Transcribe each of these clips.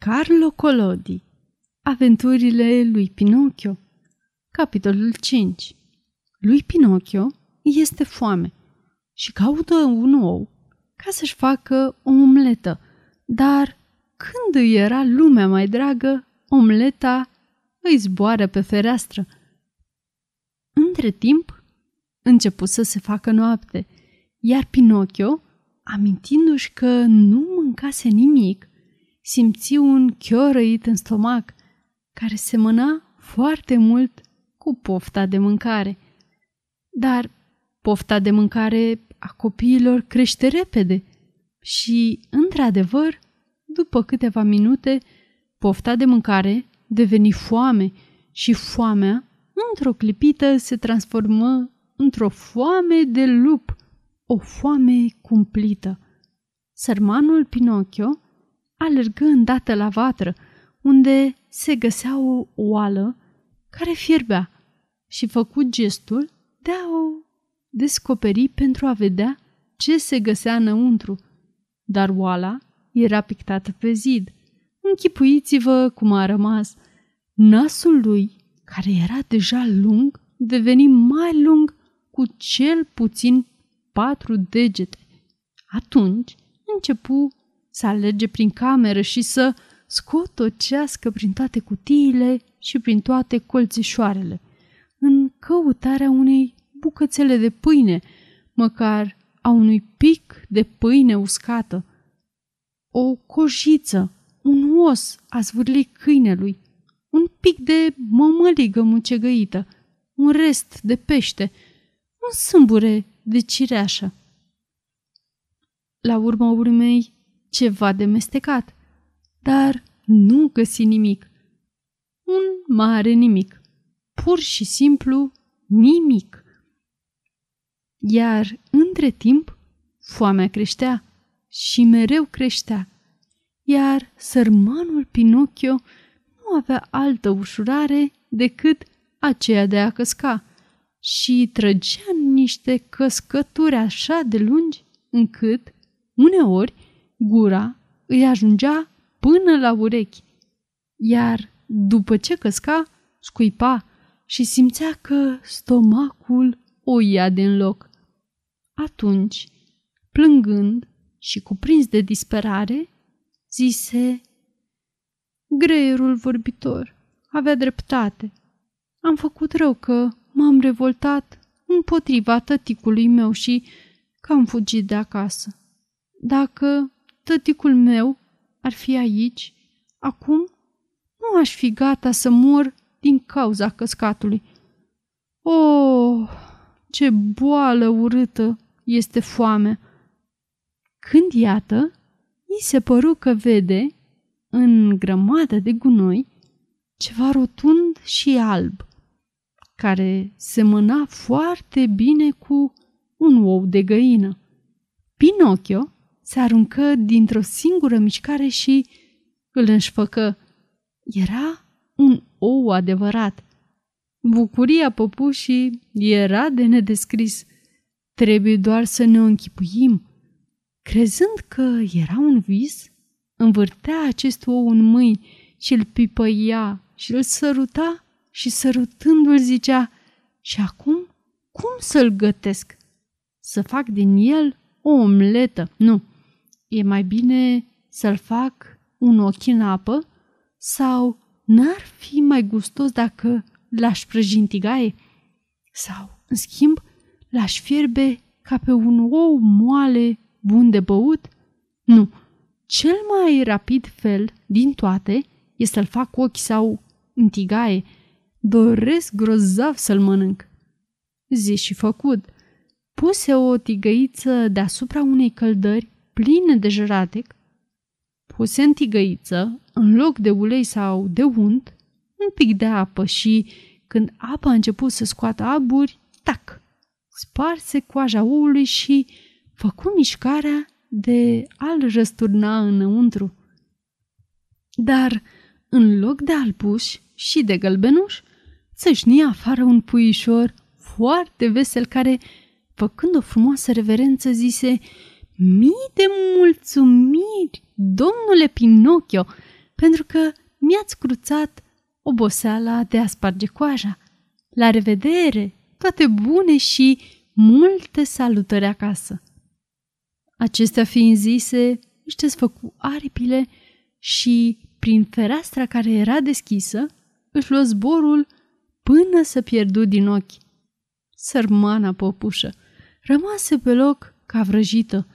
Carlo Collodi Aventurile lui Pinocchio Capitolul 5 Lui Pinocchio este foame și caută un ou ca să-și facă o omletă, dar când îi era lumea mai dragă, omleta îi zboară pe fereastră. Între timp, început să se facă noapte, iar Pinocchio, amintindu-și că nu mâncase nimic, simți un chiorăit în stomac, care semăna foarte mult cu pofta de mâncare. Dar pofta de mâncare a copiilor crește repede și, într-adevăr, după câteva minute, pofta de mâncare deveni foame și foamea, într-o clipită, se transformă într-o foame de lup, o foame cumplită. Sărmanul Pinocchio alergă îndată la vatră, unde se găsea o oală care fierbea și făcut gestul de a o descoperi pentru a vedea ce se găsea înăuntru. Dar oala era pictată pe zid. Închipuiți-vă cum a rămas. Nasul lui, care era deja lung, deveni mai lung cu cel puțin patru degete. Atunci începu să alerge prin cameră și să scotocească prin toate cutiile și prin toate colțișoarele, în căutarea unei bucățele de pâine, măcar a unui pic de pâine uscată. O cojiță, un os a zvârlit câinelui, un pic de mămăligă mucegăită, un rest de pește, un sâmbure de cireașă. La urma urmei, ceva de mestecat, dar nu găsi nimic. Un mare nimic. Pur și simplu nimic. Iar, între timp, foamea creștea și mereu creștea. Iar sărmanul Pinocchio nu avea altă ușurare decât aceea de a căsca și trăgea niște căscături așa de lungi încât, uneori, Gura îi ajungea până la urechi, iar după ce căsca, scuipa și simțea că stomacul o ia din loc. Atunci, plângând și cuprins de disperare, zise Greierul vorbitor avea dreptate. Am făcut rău că m-am revoltat împotriva tăticului meu și că am fugit de acasă. Dacă tăticul meu ar fi aici, acum nu aș fi gata să mor din cauza căscatului. Oh, ce boală urâtă este foamea! Când iată, i se păru că vede, în grămadă de gunoi, ceva rotund și alb, care semăna foarte bine cu un ou de găină. Pinocchio se aruncă dintr-o singură mișcare și îl înșfăcă. Era un ou adevărat. Bucuria păpușii era de nedescris. Trebuie doar să ne o închipuim. Crezând că era un vis, învârtea acest ou în mâini și îl pipăia și îl săruta și sărutându-l zicea și acum cum să-l gătesc? Să fac din el o omletă? Nu, e mai bine să-l fac un ochi în apă sau n-ar fi mai gustos dacă l-aș prăji în tigaie? Sau, în schimb, l-aș fierbe ca pe un ou moale bun de băut? Nu, cel mai rapid fel din toate e să-l fac ochi sau în tigaie. Doresc grozav să-l mănânc. Zis și făcut. Puse o tigăiță deasupra unei căldări pline de jăratec, puse în tigăiță, în loc de ulei sau de unt, un pic de apă și, când apa a început să scoată aburi, tac, sparse coaja oului și făcu mișcarea de a-l răsturna înăuntru. Dar, în loc de albuș și de gălbenuș, țâșni afară un puișor foarte vesel care, făcând o frumoasă reverență, zise Mii de mulțumiri, domnule Pinocchio! pentru că mi-ați cruțat oboseala de a sparge coaja. La revedere, toate bune și multe salutări acasă. Acestea fiind zise, își desfăcu aripile și, prin fereastra care era deschisă, își luă zborul până să pierdu din ochi. Sărmana popușă rămase pe loc ca vrăjită,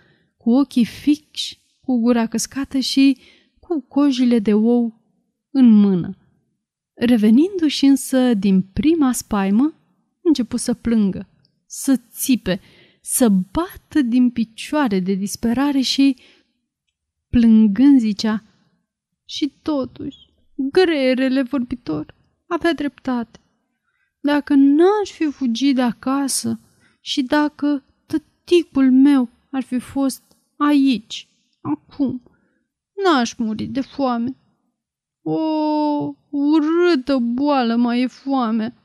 cu ochii fixi, cu gura căscată și cu cojile de ou în mână. Revenindu-și însă din prima spaimă, începu să plângă, să țipe, să bată din picioare de disperare și, plângând, zicea, și totuși, greierele vorbitor avea dreptate. Dacă n-aș fi fugit de acasă și dacă tăticul meu ar fi fost aici, acum, n-aș muri de foame. O, urâtă boală mai e foame.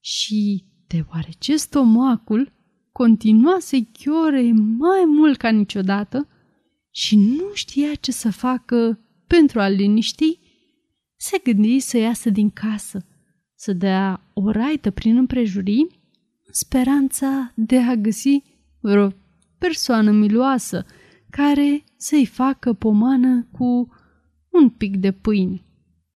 Și deoarece stomacul continua să chiore mai mult ca niciodată și nu știa ce să facă pentru a liniști, se gândi să iasă din casă, să dea o raită prin împrejurii, în speranța de a găsi vreo persoană miloasă care să-i facă pomană cu un pic de pâine.